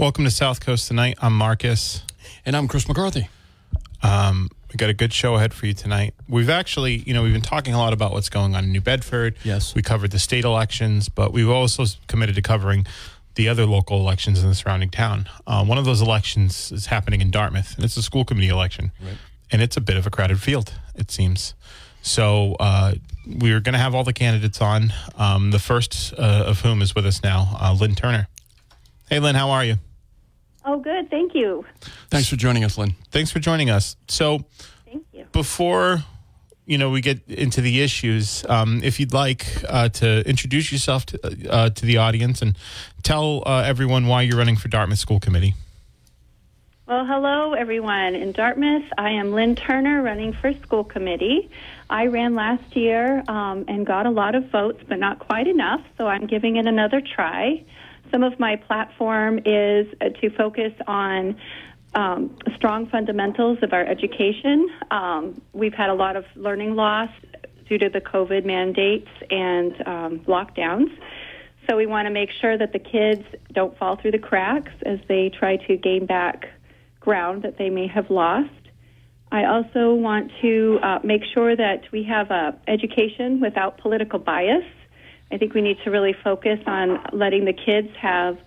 Welcome to South Coast tonight. I'm Marcus. And I'm Chris McCarthy. Um, we got a good show ahead for you tonight. We've actually, you know, we've been talking a lot about what's going on in New Bedford. Yes. We covered the state elections, but we've also committed to covering the other local elections in the surrounding town. Uh, one of those elections is happening in Dartmouth, and it's a school committee election. Right. And it's a bit of a crowded field, it seems. So uh, we're going to have all the candidates on. Um, the first uh, of whom is with us now, uh, Lynne Turner. Hey, Lynne, how are you? Oh, good. Thank you. Thanks for joining us, Lynne. Thanks for joining us. So, Thank you. before you know we get into the issues, um, if you'd like uh, to introduce yourself to, uh, to the audience and tell uh, everyone why you're running for Dartmouth School Committee. Well, hello, everyone. In Dartmouth, I am Lynne Turner running for school committee. I ran last year um, and got a lot of votes, but not quite enough, so I'm giving it another try. Some of my platform is uh, to focus on um, strong fundamentals of our education. Um, we've had a lot of learning loss due to the COVID mandates and um, lockdowns. So we want to make sure that the kids don't fall through the cracks as they try to gain back ground that they may have lost. I also want to uh, make sure that we have a education without political bias. I think we need to really focus on letting the kids have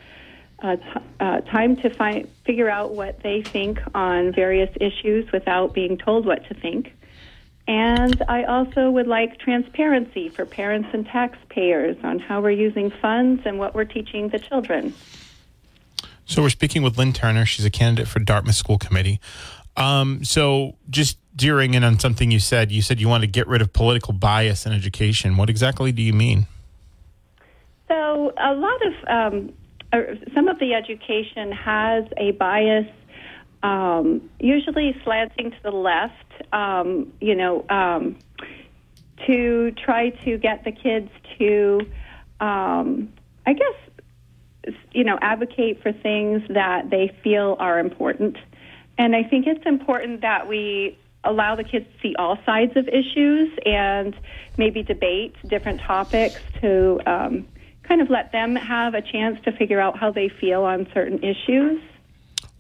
uh, t- uh, time to figure out what they think on various issues without being told what to think. And I also would like transparency for parents and taxpayers on how we're using funds and what we're teaching the children. So we're speaking with Lynne Turner. She's a candidate for Dartmouth School Committee. Um, so just zeroing in on something you said, you said you want to get rid of political bias in education. What exactly do you mean? So a lot of um, uh, some of the education has a bias, um, usually slanting to the left. Um, you know, um, to try to get the kids to, um, I guess, you know, advocate for things that they feel are important. And I think it's important that we allow the kids to see all sides of issues and maybe debate different topics to um, kind of let them have a chance to figure out how they feel on certain issues.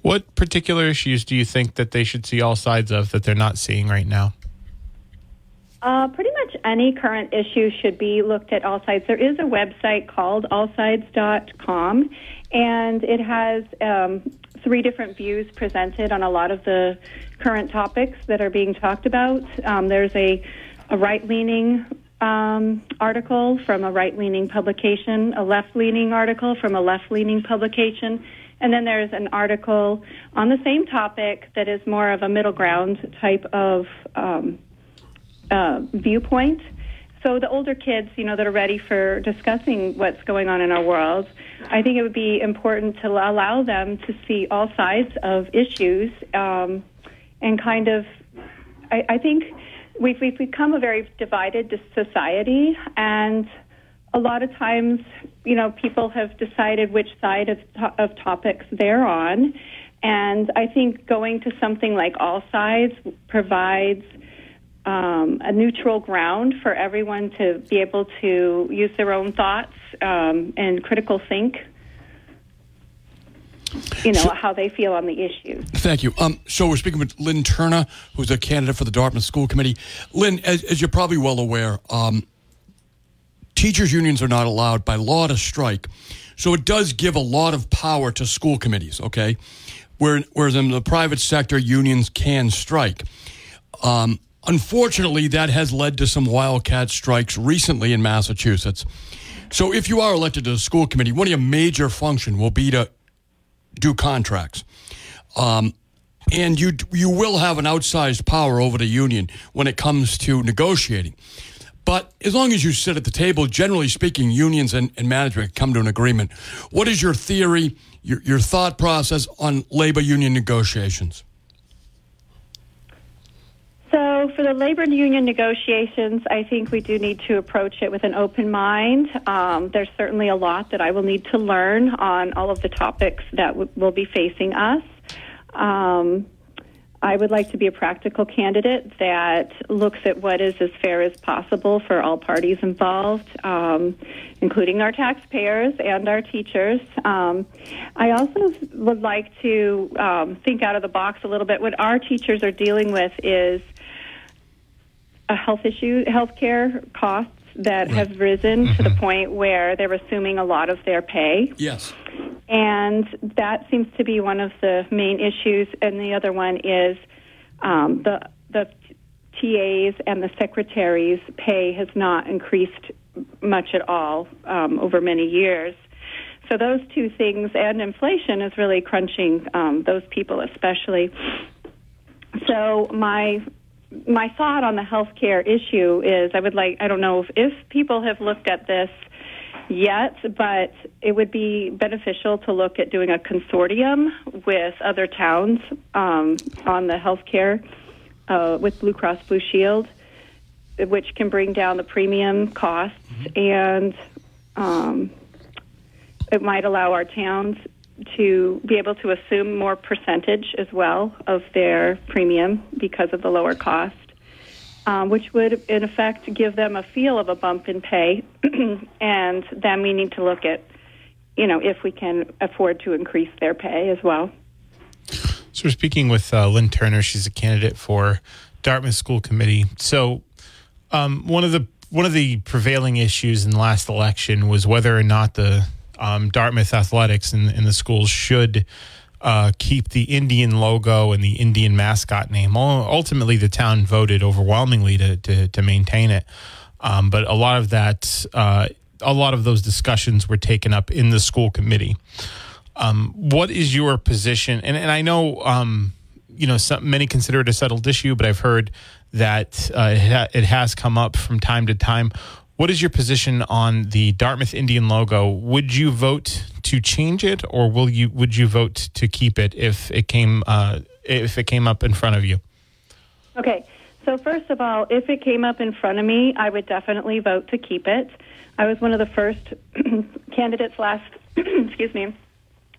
What particular issues do you think that they should see all sides of that they're not seeing right now? Uh, pretty much any current issue should be looked at all sides. There is a website called allsides.com, and it has um, three different views presented on a lot of the current topics that are being talked about. Um, there's a, a right leaning um, article from a right leaning publication, a left leaning article from a left leaning publication, and then there's an article on the same topic that is more of a middle ground type of um, uh, viewpoint. So the older kids, you know, that are ready for discussing what's going on in our world, I think it would be important to allow them to see all sides of issues um, and kind of, I, I think we've, we've become a very divided society and a lot of times, you know, people have decided which side of, of topics they're on. And I think going to something like all sides provides um, a neutral ground for everyone to be able to use their own thoughts um, and critical think. You know how they feel on the issues. Thank you. Um, so we're speaking with Lynne Turner, who's a candidate for the Dartmouth School Committee. Lynne, as, as you're probably well aware, um, teachers' unions are not allowed by law to strike. So it does give a lot of power to school committees, okay? Whereas in the private sector, unions can strike. Um, unfortunately, that has led to some wildcat strikes recently in Massachusetts. So if you are elected to the school committee, one of your major functions will be to do contracts. Um, and you you will have an outsized power over the union when it comes to negotiating. But as long as you sit at the table, generally speaking, unions and, and management come to an agreement. What is your theory, your, your thought process on labor union negotiations? So, for the labor union negotiations, I think we do need to approach it with an open mind. Um, there's certainly a lot that I will need to learn on all of the topics that w- will be facing us. Um, I would like to be a practical candidate that looks at what is as fair as possible for all parties involved, um, including our taxpayers and our teachers. Um, I also would like to um, think out of the box a little bit. What our teachers are dealing with is a health issue, healthcare costs that Right. have risen to the point where they're assuming a lot of their pay. Yes. And that seems to be one of the main issues. And the other one is um, the the TAs and the secretaries' pay has not increased much at all um, over many years. So those two things and inflation is really crunching um, those people especially. So my my thought on the healthcare issue is I would like I don't know if, if people have looked at this yet, but it would be beneficial to look at doing a consortium with other towns um, on the healthcare uh, with Blue Cross Blue Shield, which can bring down the premium costs and um, it might allow our towns to be able to assume more percentage as well of their premium because of the lower cost, um, which would, in effect, give them a feel of a bump in pay. and then we need to look at, you know, if we can afford to increase their pay as well. So we're speaking with uh, Lynne Turner. She's a candidate for Dartmouth School Committee. So um, one of the one of the prevailing issues in the last election was whether or not the um, Dartmouth athletics and, in the schools should uh, keep the Indian logo and the Indian mascot name. Ultimately, the town voted overwhelmingly to to, to maintain it, um, but a lot of that. Uh, a lot of those discussions were taken up in the school committee. Um, what is your position? And, and I know, um, you know, some, many consider it a settled issue, but I've heard that uh, it, ha- it has come up from time to time. What is your position on the Dartmouth Indian logo? Would you vote to change it, or will you would you vote to keep it if it came uh, if it came up in front of you? Okay. So first of all, if it came up in front of me, I would definitely vote to keep it. I was one of the first candidates last, excuse me,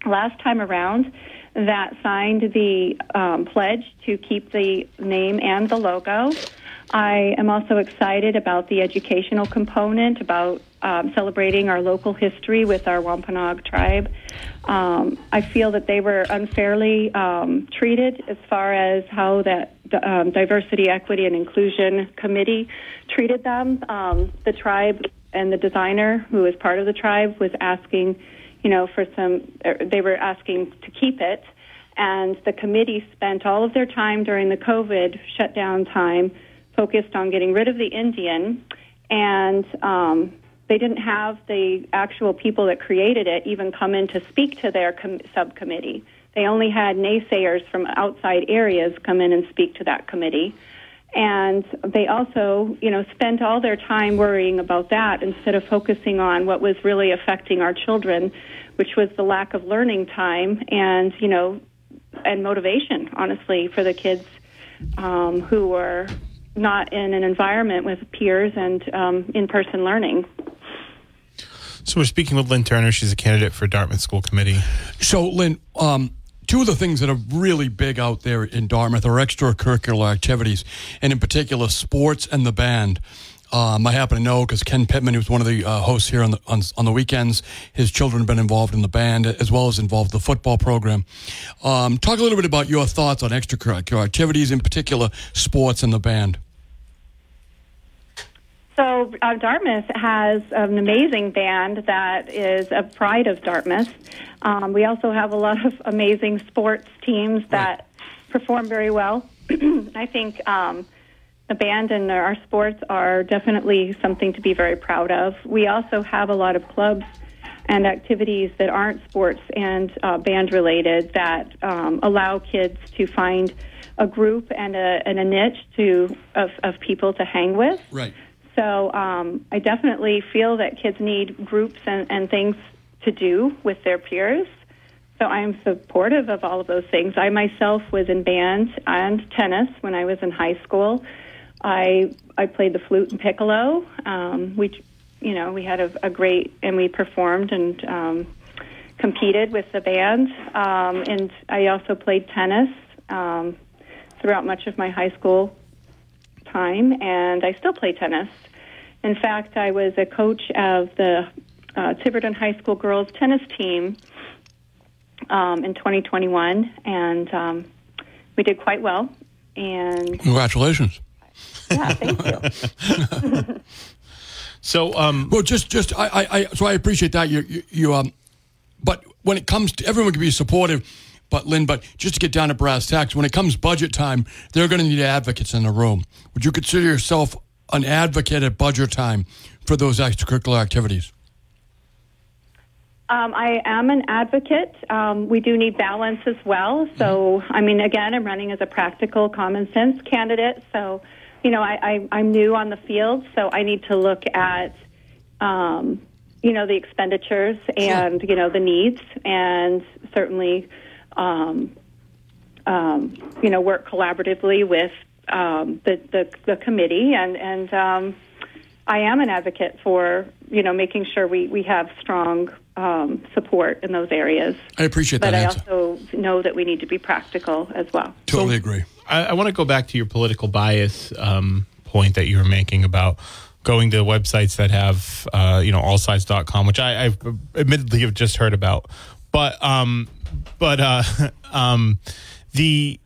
last time around that signed the um, pledge to keep the name and the logo. I am also excited about the educational component, about um, celebrating our local history with our Wampanoag tribe. Um, I feel that they were unfairly um, treated as far as how that um, diversity, equity, and inclusion committee treated them. Um, the tribe and the designer, who is part of the tribe, was asking, you know, for some. er, They were asking to keep it, and the committee spent all of their time during the COVID shutdown time focused on getting rid of the Indian, and um, they didn't have the actual people that created it even come in to speak to their com- subcommittee. They only had naysayers from outside areas come in and speak to that committee. And they also, you know, spent all their time worrying about that instead of focusing on what was really affecting our children, which was the lack of learning time and, you know, and motivation, honestly, for the kids um, who were not in an environment with peers and um, in-person learning. So we're speaking with Lynne Turner. She's a candidate for Dartmouth School Committee. So, Lynne, um, two of the things that are really big out there in Dartmouth are extracurricular activities, and in particular, sports and the band. Um, I happen to know because Ken Pittman, who's one of the uh, hosts here on the on, on the weekends, his children have been involved in the band as well as involved in the football program. Um, talk a little bit about your thoughts on extracurricular activities, in particular, sports and the band. So uh, Dartmouth has an amazing band that is a pride of Dartmouth. Um, we also have a lot of amazing sports teams that perform very well. I think um, the band and our sports are definitely something to be very proud of. We also have a lot of clubs and activities that aren't sports and uh, band related that um, allow kids to find a group and a, and a niche to of, of people to hang with. Right. So um, I definitely feel that kids need groups and, and things to do with their peers. So I'm supportive of all of those things. I myself was in band and tennis when I was in high school. I I played the flute and piccolo. Um, we, you know, we had a, a great and we performed and um, competed with the band. Um, and I also played tennis um, throughout much of my high school time, and I still play tennis. In fact, I was a coach of the uh, Tiverton High School girls tennis team um, in 2021, and um, we did quite well. And Congratulations. yeah, thank you. So, um, Well, just, just, I, I, I so I appreciate that. You, you, you, um, but when it comes to everyone can be supportive, but Lynne, but just to get down to brass tacks, when it comes budget time, they're going to need advocates in the room. Would you consider yourself an advocate at budget time for those extracurricular activities? Um, I am an advocate. Um, we do need balance as well. So, I mean, again, I'm running as a practical common sense candidate. So, you know, I, I, I'm new on the field, so I need to look at, um, you know, the expenditures and, you know, the needs, and certainly, um, um, you know, work collaboratively with um, the, the, the committee. And, and um, I am an advocate for, you know, making sure we, we have strong um, support in those areas. I appreciate that But I answer. also know that we need to be practical as well. Totally agree. I, I want to go back to your political bias um, point that you were making about going to websites that have, uh, you know, allsides.com, which I, I admittedly have just heard about. But, um, but uh, um, the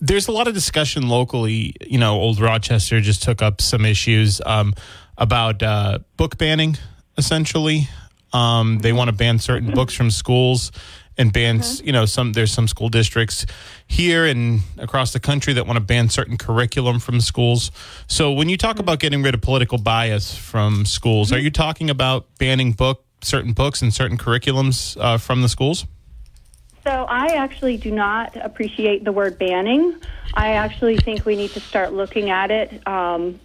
there's a lot of discussion locally. You know, Old Rochester just took up some issues um, about uh, book banning. Essentially, um, they want to ban certain books from schools and ban. You know, some there's some school districts here and across the country that want to ban certain curriculum from schools. So, when you talk about getting rid of political bias from schools, are you talking about banning book certain books and certain curriculums uh, from the schools? So I actually do not appreciate the word banning. I actually think we need to start looking at it um,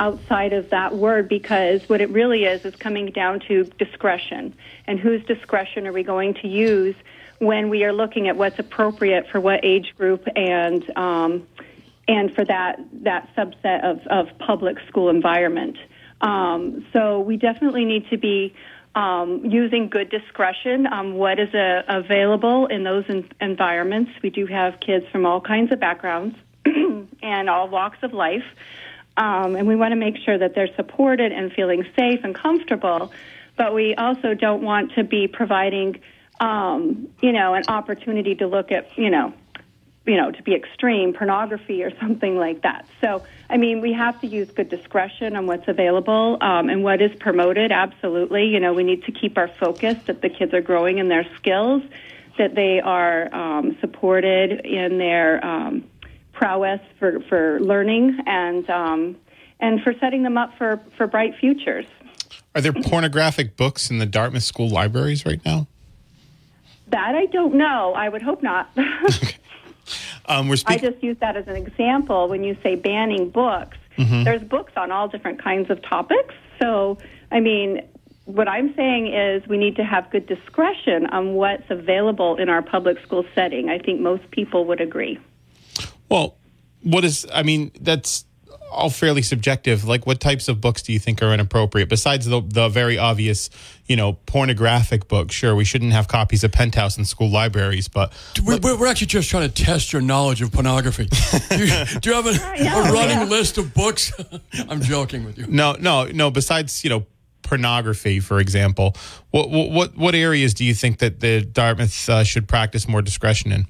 outside of that word because what it really is is coming down to discretion and whose discretion are we going to use when we are looking at what's appropriate for what age group and um, and for that that subset of, of public school environment. Um, so we definitely need to be um, using good discretion on what is uh, available in those en- environments. We do have kids from all kinds of backgrounds and all walks of life. Um, and we want to make sure that they're supported and feeling safe and comfortable. But we also don't want to be providing, um, you know, an opportunity to look at, you know, you know, to be extreme, pornography or something like that. So, I mean, we have to use good discretion on what's available um, and what is promoted. Absolutely, you know, we need to keep our focus that the kids are growing in their skills, that they are um, supported in their um, prowess for, for learning, and um, and for setting them up for, for bright futures. Are there pornographic books in the Dartmouth school libraries right now? That I don't know. I would hope not. Um, we're I just use that as an example. When you say banning books, there's books on all different kinds of topics. So, I mean, what I'm saying is we need to have good discretion on what's available in our public school setting. I think most people would agree. Well, what is? I mean, that's all fairly subjective. Like, what types of books do you think are inappropriate? Besides the the very obvious, you know, pornographic books. Sure, we shouldn't have copies of Penthouse in school libraries, but We're, we're we're actually just trying to test your knowledge of pornography. do, you, do you have a, Yeah, a running yeah. list of books? I'm joking with you. no, no, no. Besides, you know. Pornography, for example, what what what, what areas do you think that the Dartmouth uh, should practice more discretion in?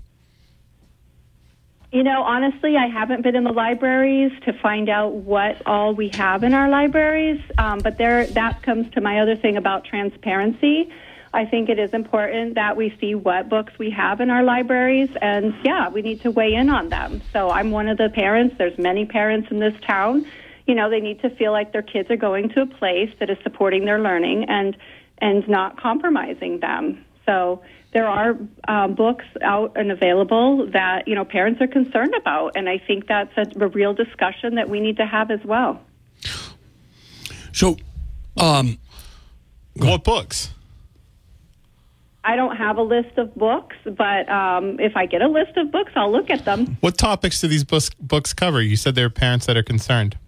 You know, honestly, I haven't been in the libraries to find out what all we have in our libraries. Um, but there, that comes to my other thing about transparency. I think it is important that we see what books we have in our libraries, and yeah, we need to weigh in on them. So I'm one of the parents. There's many parents in this town. You know, they need to feel like their kids are going to a place that is supporting their learning, and and not compromising them. So there are um, books out and available that you know parents are concerned about, and I think that's a, a real discussion that we need to have as well. So, um, What books? I don't have a list of books, but um, if I get a list of books, I'll look at them. What topics do these books books cover? You said there are parents that are concerned.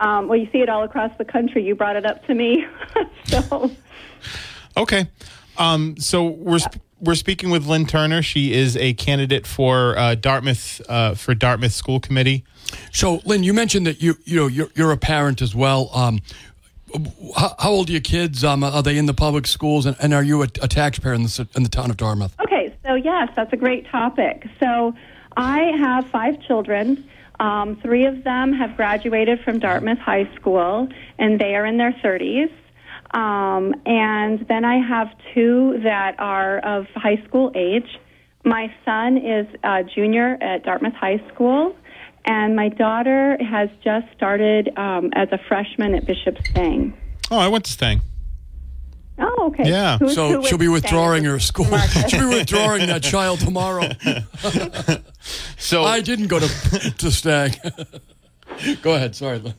Um, well, you see it all across the country. You brought it up to me, so Okay. Um, so we're sp- we're speaking with Lynne Turner. She is a candidate for uh, Dartmouth uh, for Dartmouth School Committee. so Lynne, you mentioned that you you know you're, you're a parent as well. Um, how, how old are your kids? Um, are they in the public schools, and, and are you a, a taxpayer in the in the town of Dartmouth? Okay, so yes, that's a great topic. So I have five children. Um, three of them have graduated from Dartmouth High School, and they are in their 30s. Um, and then I have two that are of high school age. My son is a junior at Dartmouth High School, and my daughter has just started um, as a freshman at Bishop Stang. Oh, I went to Stang. Oh, okay. Yeah. Who's- So she'll be withdrawing her school. she'll be withdrawing that child tomorrow. So I didn't go to to Stang. go ahead. Sorry, Lynne.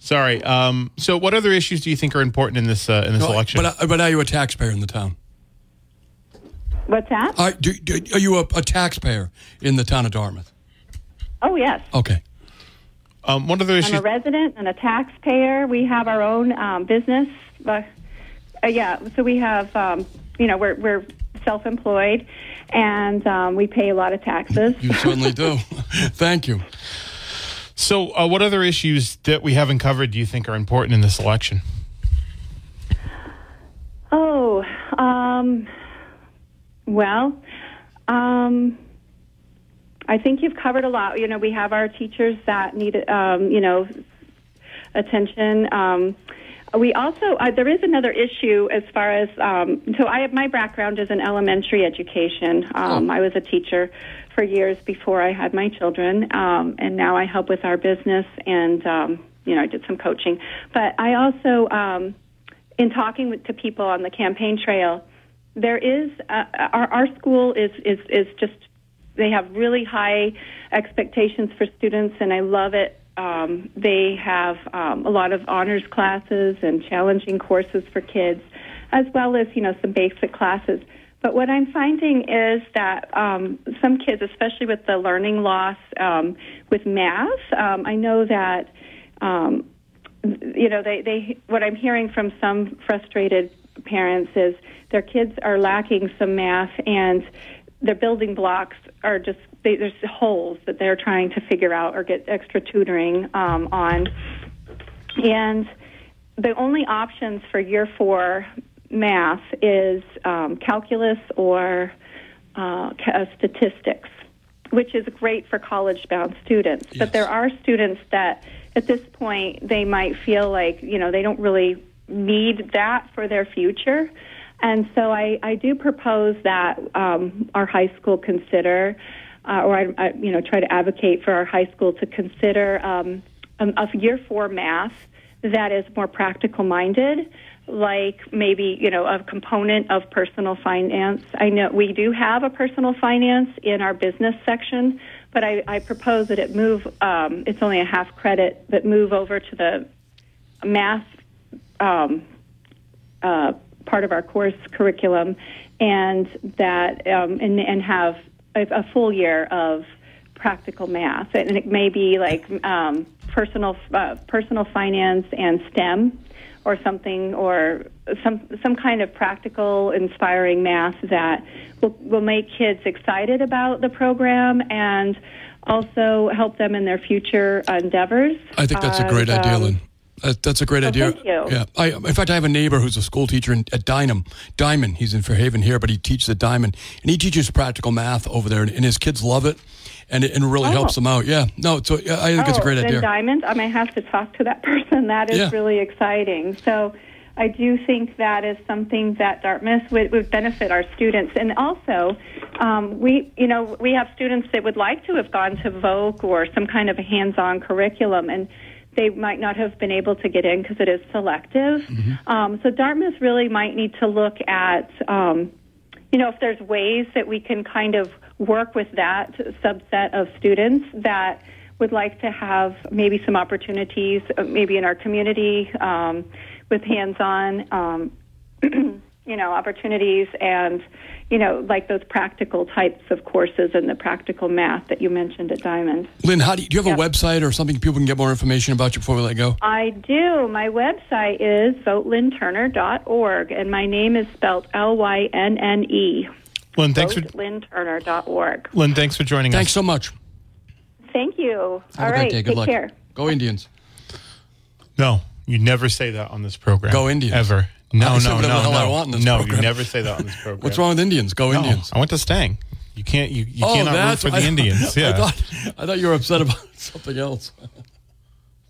Sorry. Um, so what other issues do you think are important in this uh, in this election? But, uh, but are you a taxpayer in the town? What's that? Are, do, do, are you a, a taxpayer in the town of Dartmouth? Oh, yes. Okay. um, what other I'm a resident and a taxpayer. We have our own um, business. Uh, uh, yeah, so we have, um, you know, we're, we're self employed and um, we pay a lot of taxes. You certainly do. Thank you. So uh, what other issues that we haven't covered do you think are important in this election? Oh, um, well, um, I think you've covered a lot. You know, we have our teachers that need, um, you know, attention. Um, we also uh, there is another issue as far as um, so I have my background is in elementary education. Um, I was a teacher for years before I had my children, um, and now I help with our business and um, you know I did some coaching. But I also um, in talking with, to people on the campaign trail, there is uh, our our school is is is just they have really high expectations for students, and I love it. Um, they have um, a lot of honors classes and challenging courses for kids, as well as you know some basic classes. But what I'm finding is that um, some kids, especially with the learning loss um, with math, um, I know that um, you know they, they what I'm hearing from some frustrated parents is their kids are lacking some math and their building blocks are just they, there's holes that they're trying to figure out or get extra tutoring um, on. And the only options for year four math is um, calculus or uh, statistics which is great for college bound students Yes. but there are students that at this point they might feel like you know they don't really need that for their future and so I, I do propose that um, our high school consider, uh, or I, I, you know, try to advocate for our high school to consider um, um, a year four math that is more practical minded, like maybe you know a component of personal finance. I know we do have a personal finance in our business section, but I, I propose that it move. Um, it's only a half credit, but move over to the math. Um, uh, part of our course curriculum, and that um, and, and have a, a full year of practical math, and it may be like um, personal uh, personal finance and STEM, or something, or some some kind of practical, inspiring math that will will make kids excited about the program and also help them in their future endeavors. I think that's a great idea, um, Lynne. That, that's a great idea. thank you. Yeah. I, in fact, I have a neighbor who's a school teacher in, at Dynam. Diman. He's in Fairhaven here, but he teaches at Diman, and he teaches practical math over there, and, and his kids love it, and it, and it really Oh. helps them out. Yeah. No. So yeah, I think it's a Oh, great idea. Diman, I may have to talk to that person. That is Yeah. really exciting. So I do think that is something that Dartmouth would, would benefit our students. And also, um, we, you know, we have students that would like to have gone to Voc or some kind of a hands-on curriculum, and they might not have been able to get in because it is selective. Um, so Dartmouth really might need to look at, um, you know, if there's ways that we can kind of work with that subset of students that would like to have maybe some opportunities, uh, maybe in our community um, with hands-on. Um, you know, opportunities and, you know, like those practical types of courses and the practical math that you mentioned at Diman. Lynne, how do you, do you have a website or something people can get more information about you before we let go? I do. My website is votelynneturner.org, and my name is spelled L Y N N E. Lynne, thanks for Votelynneturner.org. Lynne, thanks for joining Thanks us. Thanks so much. Thank you. Have All a right. great day. Good Take luck. care. Go Indians. No, you never say that on this program. Go Indians. Ever. No, I no, no, whatever the hell no. I want in this no, program. you never say that on this program. What's wrong with Indians? Go No, Indians. I went to Stang. You can't. You, you oh, cannot root that's for the I- Indians. Yeah. I thought, I thought you were upset about something else.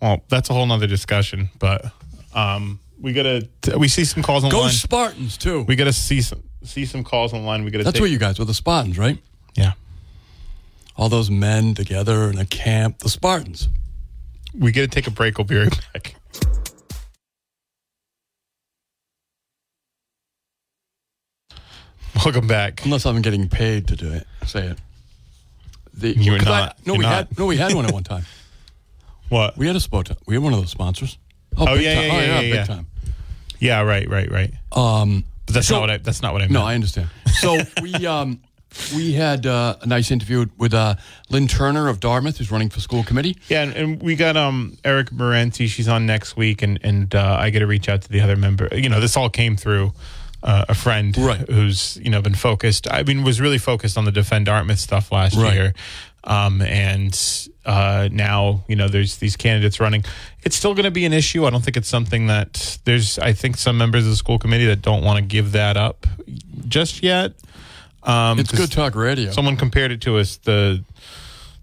well, that's a whole nother discussion. But um, we gotta. We see some calls on. Go online. Spartans, too. we gotta see some see some calls online. We gotta. Take. That's take, what you guys were, the Spartans, right? Yeah. All those men together in a camp, the Spartans. We gotta take a break. We'll be right back. Welcome back. Unless I'm getting paid to do it. Say it. The, You're 'cause I- not. no, You're we not. had no, we had one at one time. What? We had a spot. We had one of those sponsors. Oh, Oh, big yeah, time. yeah, oh, yeah, yeah, yeah, big time. Yeah. Right. Right. Right. Um, But that's So- not what I. That's not what I meant. no, I understand. So we um, we had uh, a nice interview with uh, Lynne Turner of Dartmouth, who's running for school committee. Yeah, and, and we got um Eric Morenzi. She's on next week, and and uh, I get to reach out to the other member. You know, this all came through uh, a friend Right. who's you know been focused. I mean, was really focused on the defend Dartmouth stuff last Right. year, um, and uh, now you know there's these candidates running. It's still going to be an issue. I don't think it's something that there's. I think some members of the school committee that don't want to give that up just yet. Um, It's 'cause good talk radio. Someone compared it to us the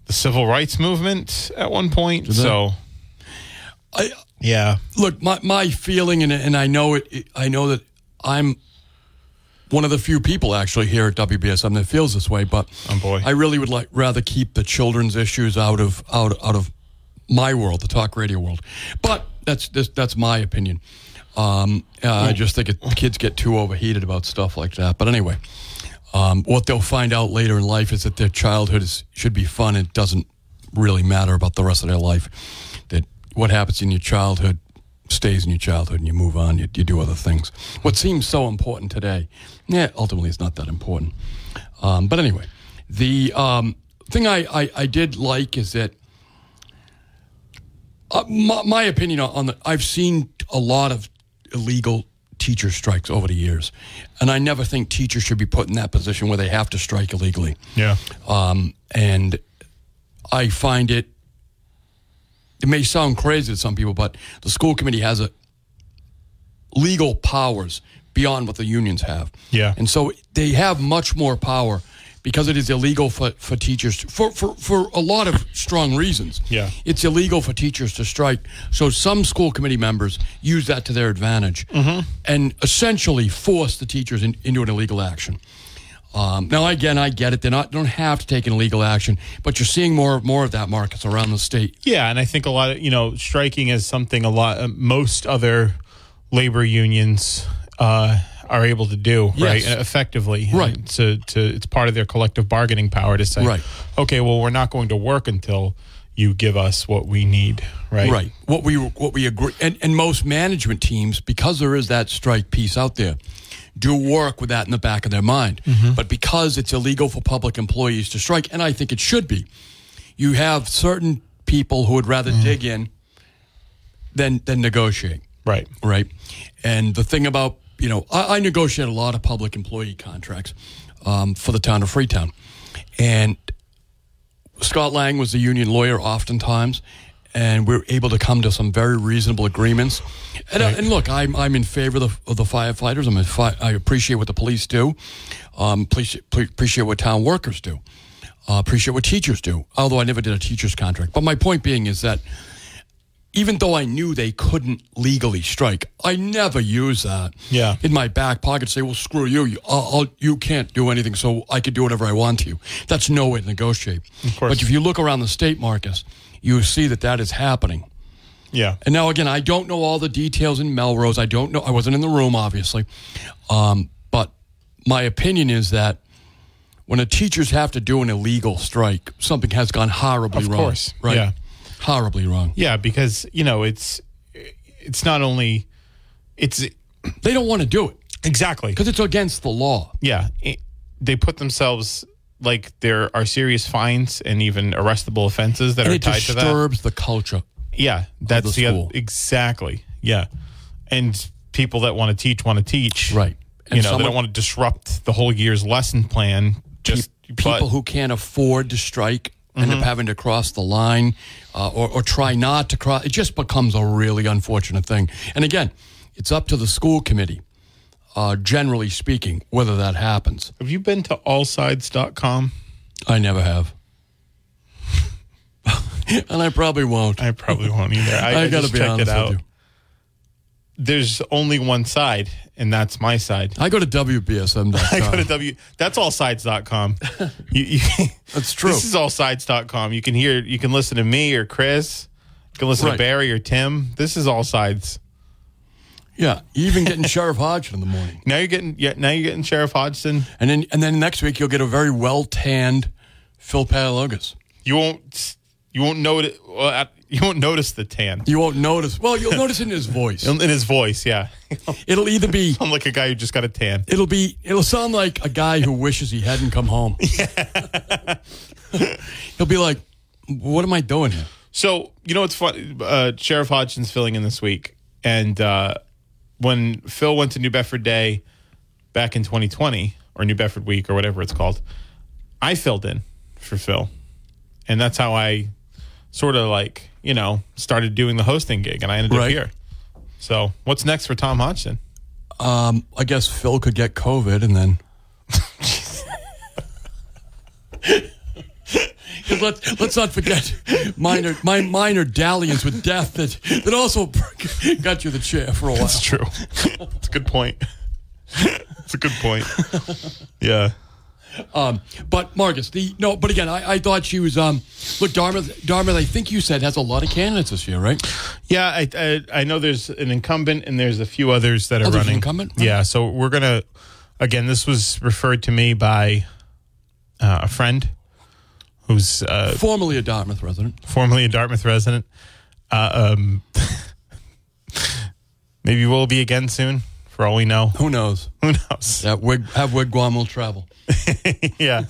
the civil rights movement at one point. they? So I, yeah, look, my my feeling, and and I know it, it. I know that I'm one of the few people actually here at WBSM that feels this way. But Oh, boy. I really would like rather keep the children's issues out of out out of my world, the talk radio world. But that's that's, that's my opinion. Um, uh, I just think it, kids get too overheated about stuff like that. But anyway, um, what they'll find out later in life is that their childhood is, should be fun. It doesn't really matter about the rest of their life. That what happens in your childhood stays in your childhood, and you move on. You, you do other things. What seems so important today, yeah, ultimately it's not that important. Um, but anyway, the um, thing I, I, I did like is that uh, my, my opinion on the I've seen a lot of illegal teacher strikes over the years, and I never think teachers should be put in that position where they have to strike illegally. yeah, Um, and I find it. It may sound crazy to some people, but the school committee has a legal powers beyond what the unions have. Yeah. and so they have much more power because it is illegal for, for teachers to, for, for for a lot of strong reasons. Yeah. it's illegal for teachers to strike. So some school committee members use that to their advantage mm-hmm. and essentially force the teachers in, into an illegal action. Um, now, again, I get it. Not don't have to take an illegal action, but you're seeing more more of that, Marcus around the state. yeah. And I think a lot of you know striking is something a lot uh, most other labor unions uh, are able to do right effectively. Right. And to to it's part of their collective bargaining power to say Right. okay, well we're not going to work until you give us what we need. Right. Right. What we what we agree, and, and most management teams, because there is that strike piece out there, do work with that in the back of their mind. But because it's illegal for public employees to strike, and I think it should be, you have certain people who would rather dig in than than negotiate. Right. Right. And the thing about, you know, I, I negotiate a lot of public employee contracts um, for the town of Freetown. And Scott Lang was the union lawyer oftentimes, and we are able to come to some very reasonable agreements. And, uh, and look, I'm, I'm in favor of the, of the firefighters. I'm fi- I appreciate what the police do, um, appreciate, appreciate what town workers do, uh, appreciate what teachers do, although I never did a teacher's contract. But my point being is that even though I knew they couldn't legally strike, I never use that Yeah. in my back pocket. Say, well, screw you. You, I'll, I'll, you can't do anything, so I could do whatever I want to you. That's no way to negotiate. Of course. But if you look around the state, Marcus, you see that that is happening. Yeah. And now again, I don't know all the details in Melrose. I don't know. I wasn't in the room, obviously. Um, but my opinion is that when a teachers have to do an illegal strike, something has gone horribly Of wrong. course. right? Yeah. Horribly wrong. Yeah, because you know it's it's not only it's They don't want to do it exactly because it's against the law. yeah it, they put themselves like there are serious fines and even arrestable offenses that And are it tied to that. disturbs the culture. Yeah, that's the the, school. exactly. Yeah, and people that want to teach want to teach. Right. And you know, they don't want to disrupt the whole year's lesson plan. Just people but- who can't afford to strike end Mm-hmm. up having to cross the line uh, or, or try not to cross. It just becomes a really unfortunate thing. And again, it's up to the school committee, uh, generally speaking, whether that happens. Have you been to allsides.com? I never have. and I probably won't. I probably won't either. I, I gotta just be checked honest it out. with you. There's only one side, and that's my side. I go to WBSM.com. I go to W. That's allsides.com. you, you, That's true. This is allsides.com. You can hear, you can listen to me or Chris. You can listen Right. to Barry or Tim. This is all sides. Yeah, even getting Sheriff Hodgson in the morning. Now you're getting, yeah, now you're getting Sheriff Hodgson. And then and then next week you'll get a very well tanned Phil Paleologos. You won't, you won't notice, uh, you won't notice the tan You won't notice. Well, you'll notice in his voice. in, in his voice. Yeah, It'll either be I'm like a guy who just got a tan. It'll be. It'll sound like a guy who wishes he hadn't come home. He'll be like, "What am I doing here?" So you know what's fun? Uh, Sheriff Hodgson's filling in this week, and uh, when Phil went to New Bedford Day back in 2020 or New Bedford Week or whatever it's called, I filled in for Phil, and that's how I sort of like you know started doing the hosting gig, and I ended up here. So what's next for Tom Hodgson? Um, I guess Phil could get COVID, and then. 'Cause let's let's not forget minor my minor dalliance with death that that also got you the chair for a while. That's true. That's a good point. That's a good point. Yeah. Um, but Marcus, the no, but again, I, I thought she was. Um, look, Dartmouth, Dartmouth, I think you said has a lot of candidates this year, right? Yeah, I, I I know there's an incumbent and there's a few others that are Oh, running. incumbent? Yeah, so we're gonna again. This was referred to me by uh, a friend who's uh, Formerly a Dartmouth resident. formerly a Dartmouth resident. Uh, um, maybe we'll be again soon. For all we know, Who knows? who knows? That wig, have wigwam will travel. yeah.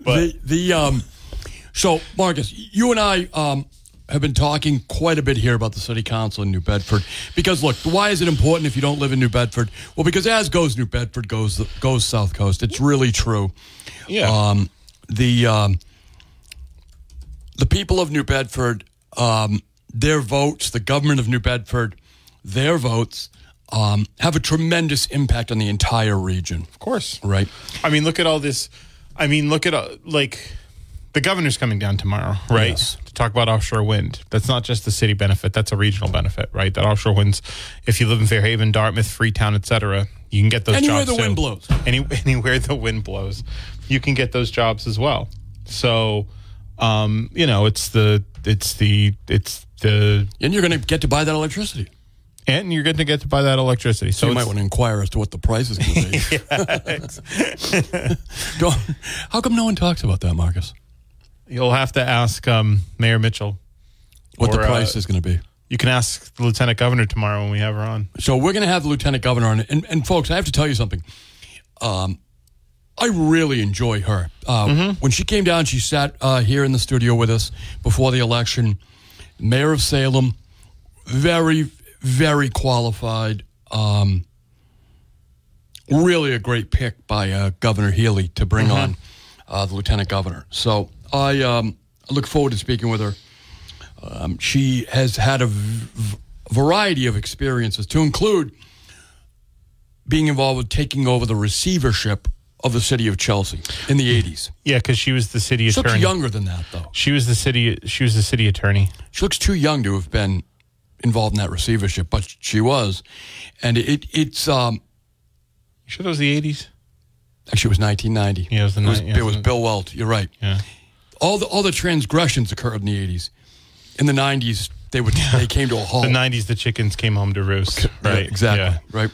the the um so Marcus, you and I um have been talking quite a bit here about the city council in New Bedford because look, why is it important if you don't live in New Bedford? Well, because as goes New Bedford goes goes South Coast. It's really true. Yeah. Um the um the people of New Bedford um their votes, the government of New Bedford, their votes um, have a tremendous impact on the entire region. of course. Right. I mean, look at all this. I mean, look at uh, like the governor's coming down tomorrow, right? Yes. To talk about offshore wind. That's not just the city benefit; that's a regional benefit, right? That offshore winds. If you live in Fairhaven, Dartmouth, Freetown, etc., you can get those Anywhere jobs the wind blows. Any, anywhere the wind blows, you can get those jobs as well. So, um, you know, it's the it's the it's the And you're going to get to buy that electricity. and you're going to get to buy that electricity. So So you might want to inquire as to what the price is going to be. How come no one talks about that, Marcus? You'll have to ask um, Mayor Mitchell. What the Or, uh, price is going to be? You can ask the lieutenant governor tomorrow when we have her on. So we're going to have the lieutenant governor on, and, and folks, I have to tell you something. Um, I really enjoy her. Uh, When she came down, she sat uh, here in the studio with us before the election. Mayor of Salem, very, very qualified. Um, really a great pick by uh, Governor Healey to bring on uh, the lieutenant governor. So I um, look forward to speaking with her. Um, she has had a v- variety of experiences, to include being involved with taking over the receivership of the city of Chelsea in the 80s. Yeah, because she was the city attorney. She looks younger than that, though. She was the city. She was the city attorney. She looks too young to have been involved in that receivership, but she was. And it, it's um, You sure that was the eighties? Actually, it was 1990. Yeah, it was the it yeah, it was it was- Bill Weld. You're right. Yeah. All the all the transgressions occurred in the 80s. In the 90s, they would they came to a halt. The '90s, the chickens came home to roost. Yeah, Right. exactly. Yeah. Right.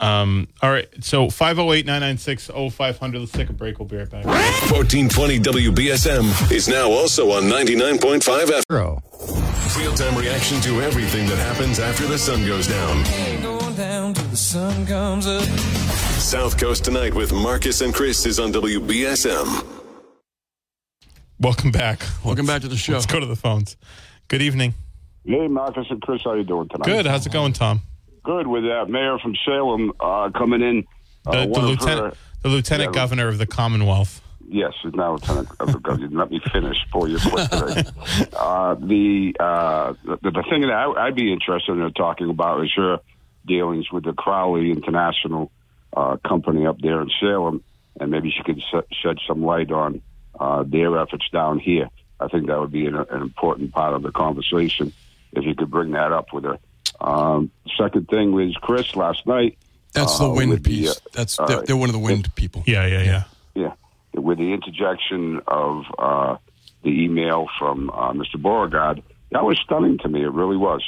Um, all right. So 508-996-0500. Let's take a break. We'll be right back. 1420 WBSM is now also on 99.5 FM. Real time reaction to everything that happens after the sun goes down. Going down till the sun comes up. South Coast Tonight with Marcus and Chris is on WBSM. Welcome back. Welcome Let's- back to the show. Let's go to the phones. Good evening. Hey, Marcus and Chris, how you doing tonight? Good. How's it going, Tom? Good. With that mayor from Salem uh, coming in. Uh, The, the lieutenant, her- the lieutenant Yeah. governor of the Commonwealth. yes, is now lieutenant. of the governor. Let me finish for you quick today. uh, the, uh, the the thing that I, I'd be interested in talking about is your dealings with the Crowley International uh, company up there in Salem, and maybe she could se- shed some light on uh, their efforts down here. I think that would be an, an important part of the conversation if you could bring that up with her. Um, second thing was Chris last night. That's the uh, wind with the, piece. uh, That's all they're, they're one of the wind people. Yeah, yeah, yeah. Yeah, with the interjection of uh, the email from uh, Mr. Beauregard, that was stunning to me. It really was.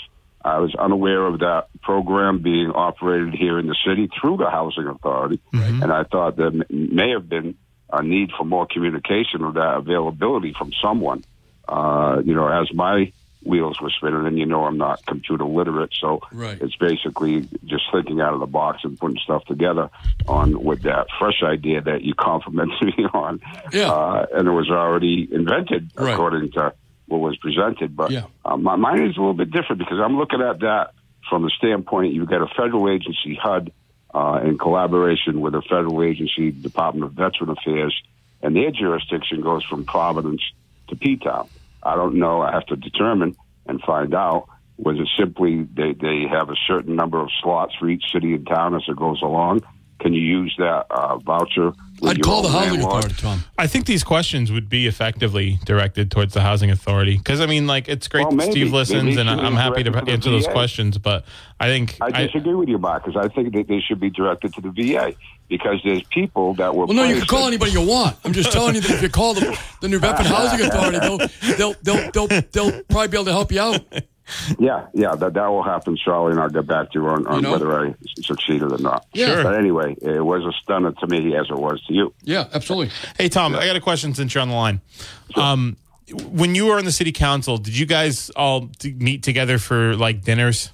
I was unaware of that program being operated here in the city through the housing authority, and I thought there m- may have been a need for more communication or that availability from someone. Uh, you know, as my wheels were spinning, and you know I'm not computer literate, so Right. it's basically just thinking out of the box and putting stuff together on with that fresh idea that you complimented me on. Yeah. Uh, and it was already invented Right. according to what was presented. But Yeah. uh, my, mine is a little bit different because I'm looking at that from the standpoint you've got a federal agency, HUD, uh, in collaboration with a federal agency, Department of Veteran Affairs, and their jurisdiction goes from Providence to P-Town. I don't know. I have to determine and find out. Was it simply they, they have a certain number of slots for each city and town as it goes along? Can you use that uh, voucher? I'd call the housing landlord? authority, Tom. I think these questions would be effectively directed towards the housing authority because I mean, like, it's great Well, that maybe. Steve listens, and I'm happy to to the answer those questions. But I think I disagree with you, Mark, because I think that they should be directed to the VA because there's people that were. Well, no, you can call anybody you want. I'm just telling you that if you call the, the New Bedford Housing Authority, they'll, they'll, they'll, they'll, they'll probably be able to help you out. Yeah, yeah, that that will happen, Charlie, and I'll get back to you on, on You know? whether I succeeded or not. Yeah. Sure. But anyway, it was a stunner to me as it was to you. Yeah, absolutely. Hey, Tom, I got a question since you're on the line. Um, when you were on the city council, did you guys all t- meet together for like dinners?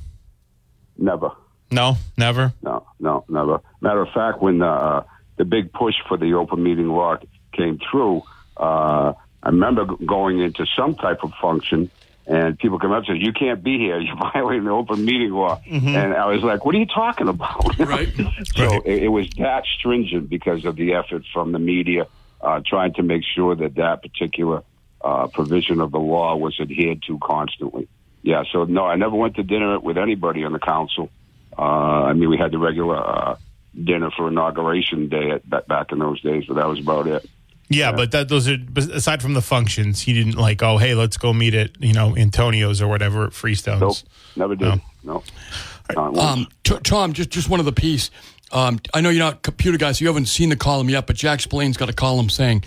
Never. No, never. No, no, never. Matter of fact, when uh, the big push for the open meeting law came through, uh, I remember going into some type of function, and people come up and say, "You can't be here. You're violating the open meeting law." And I was like, "What are you talking about?" Right. so Right. it, it was that stringent because of the effort from the media uh, trying to make sure that that particular uh, provision of the law was adhered to constantly. Yeah. So no, I never went to dinner with anybody on the council. Uh, I mean, we had the regular uh, dinner for inauguration day at, back in those days, but that was about it. Yeah, but that those are aside from the functions, he didn't like. Oh, hey, let's go meet at you know Antonio's or whatever at Freestones. Nope, never did. No. No. Not. Um, t- Tom, just just one of the piece. Um, I know you're not a computer guy, so you haven't seen the column yet, but Jack Spillane's got a column saying,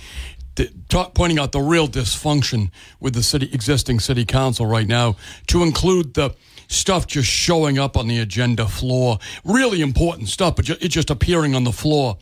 th- talk, pointing out the real dysfunction with the city existing city council right now, to include the stuff just showing up on the agenda floor, really important stuff, but ju- it's just appearing on the floor.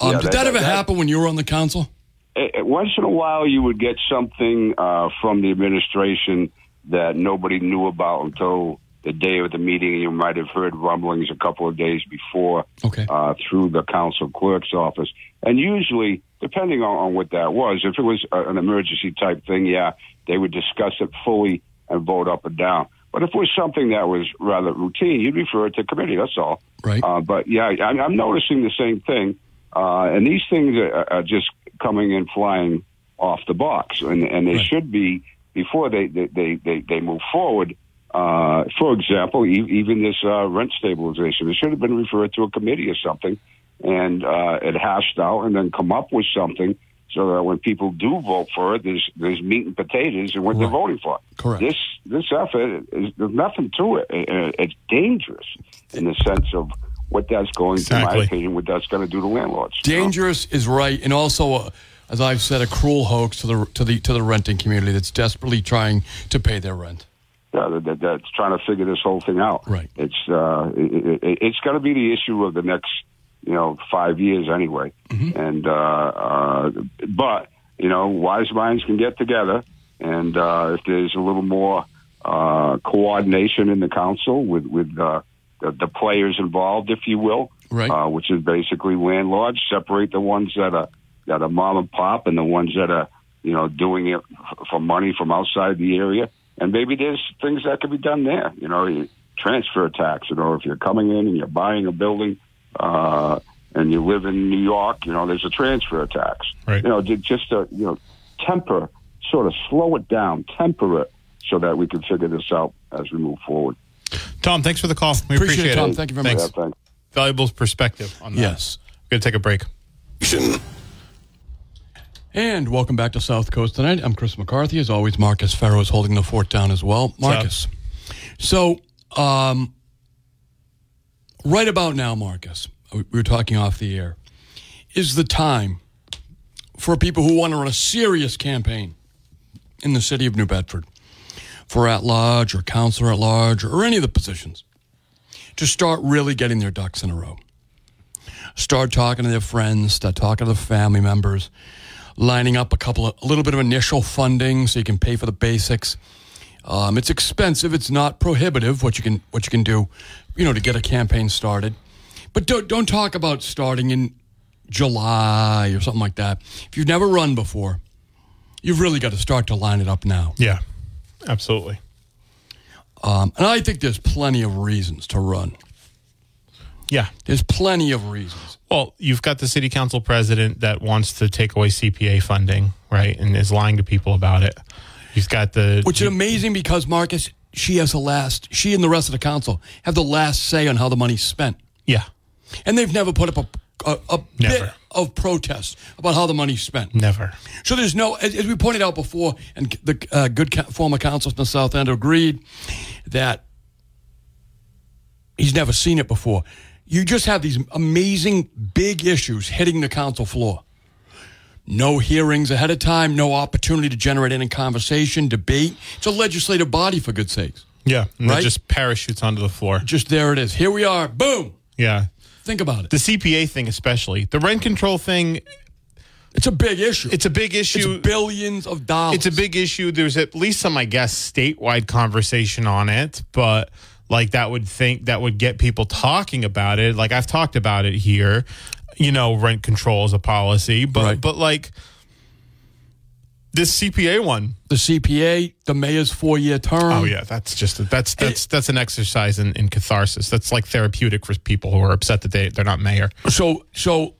Um, Yeah, did that- that, ever that- happen when you were on the council? Eh, once in a while you would get something uh, from the administration that nobody knew about until the day of the meeting. You might have heard rumblings a couple of days before Okay. uh, through the council clerk's office. And usually, depending on, on what that was, if it was a, an emergency type thing, yeah, they would discuss it fully and vote up and down. But if it was something that was rather routine, you'd refer it to committee. That's all. Right. Uh, but yeah, I'm, I'm noticing the same thing. Uh, and these things are, are just coming and flying off the box, and, and they Right. should be before they they, they, they, they move forward. Uh, for example, e- even this uh, rent stabilization, it should have been referred to a committee or something, and uh, it hashed out, and then come up with something so that when people do vote for it, there's there's meat and potatoes and what they're voting for. Correct. This this effort is there's nothing to it. It- it- It's dangerous in the sense of what that's going, to, in my opinion, what that's going to do to landlords. you know? Dangerous is right, and also, uh, as I've said, a cruel hoax to the to the to the renting community that's desperately trying to pay their rent. Yeah, that, that, that's trying to figure this whole thing out. Right. It's uh, it, it, it's going to be the issue of the next, you know, five years anyway. And uh, uh, but you know, wise minds can get together, and uh, if there's a little more uh, coordination in the council with with uh, the, the players involved, if you will, Right. uh, which is basically landlords, separate the ones that are that are mom and pop and the ones that are you know doing it for money from outside the area. And maybe there's things that could be done there. You know, you transfer tax. You know, if you're coming in and you're buying a building uh, and you live in New York, you know, there's a transfer tax. Right. You know, just to you know temper, sort of slow it down, temper it, so that we can figure this out as we move forward. Tom, thanks for the call. We Appreciate appreciate, it, Tom. it. Thank you very thanks. much. Yeah, thanks. Valuable perspective on that. Yes. We're going to take a break. And welcome back to South Coast tonight. I'm Chris McCarthy. As always, Marcus Farrow is holding the fort down as well. Marcus. So, um, right about now, Marcus, we were talking off the air, is the time for people who want to run a serious campaign in the city of New Bedford for at large or councilor at large or any of the positions to start really getting their ducks in a row start talking to their friends, start talking to the family members, lining up a couple of a little bit of initial funding so you can pay for the basics. Um, it's expensive. It's not prohibitive. What you can what you can do, you know, to get a campaign started. But don't don't talk about starting in July or something like that. If you've never run before, you've really got to start to line it up now. Yeah, absolutely. Um, and I think there's plenty of reasons to run. Yeah. There's plenty of reasons. Well, you've got the city council president that wants to take away CPA funding, right, and is lying to people about it. You've got the Which is amazing because Marcus, she has the last. She and the rest of the council have the last say on how the money's spent, yeah, and they've never put up a, a, a bit of protest about how the money's spent. never. So there's no, as, as we pointed out before, and the uh, good ca- former council from South End agreed that he's never seen it before. You just have these amazing big issues hitting the council floor. No hearings ahead of time, no opportunity to generate any conversation, debate. It's a legislative body, for good sakes. Yeah, and Right? it just parachutes onto the floor. Just there it is. Here we are. Boom. Yeah, Think about it. the CPA thing, especially the rent control thing. It's a big issue. It's a big issue. It's billions of dollars. It's a big issue. There's at least some, I guess, statewide conversation on it, but like that would think that would get people talking about it. Like I've talked about it here, you know, rent control is a policy, but Right. but like this CPA one. the CPA, the mayor's four year term. Oh yeah, that's just that's that's that's an exercise in, in catharsis. That's like therapeutic for people who are upset that they they're not mayor. So, so,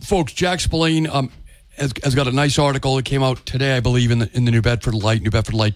folks, Jack Spillane um, has, has got a nice article that came out today, I believe, in the in the New Bedford Light, New Bedford Light.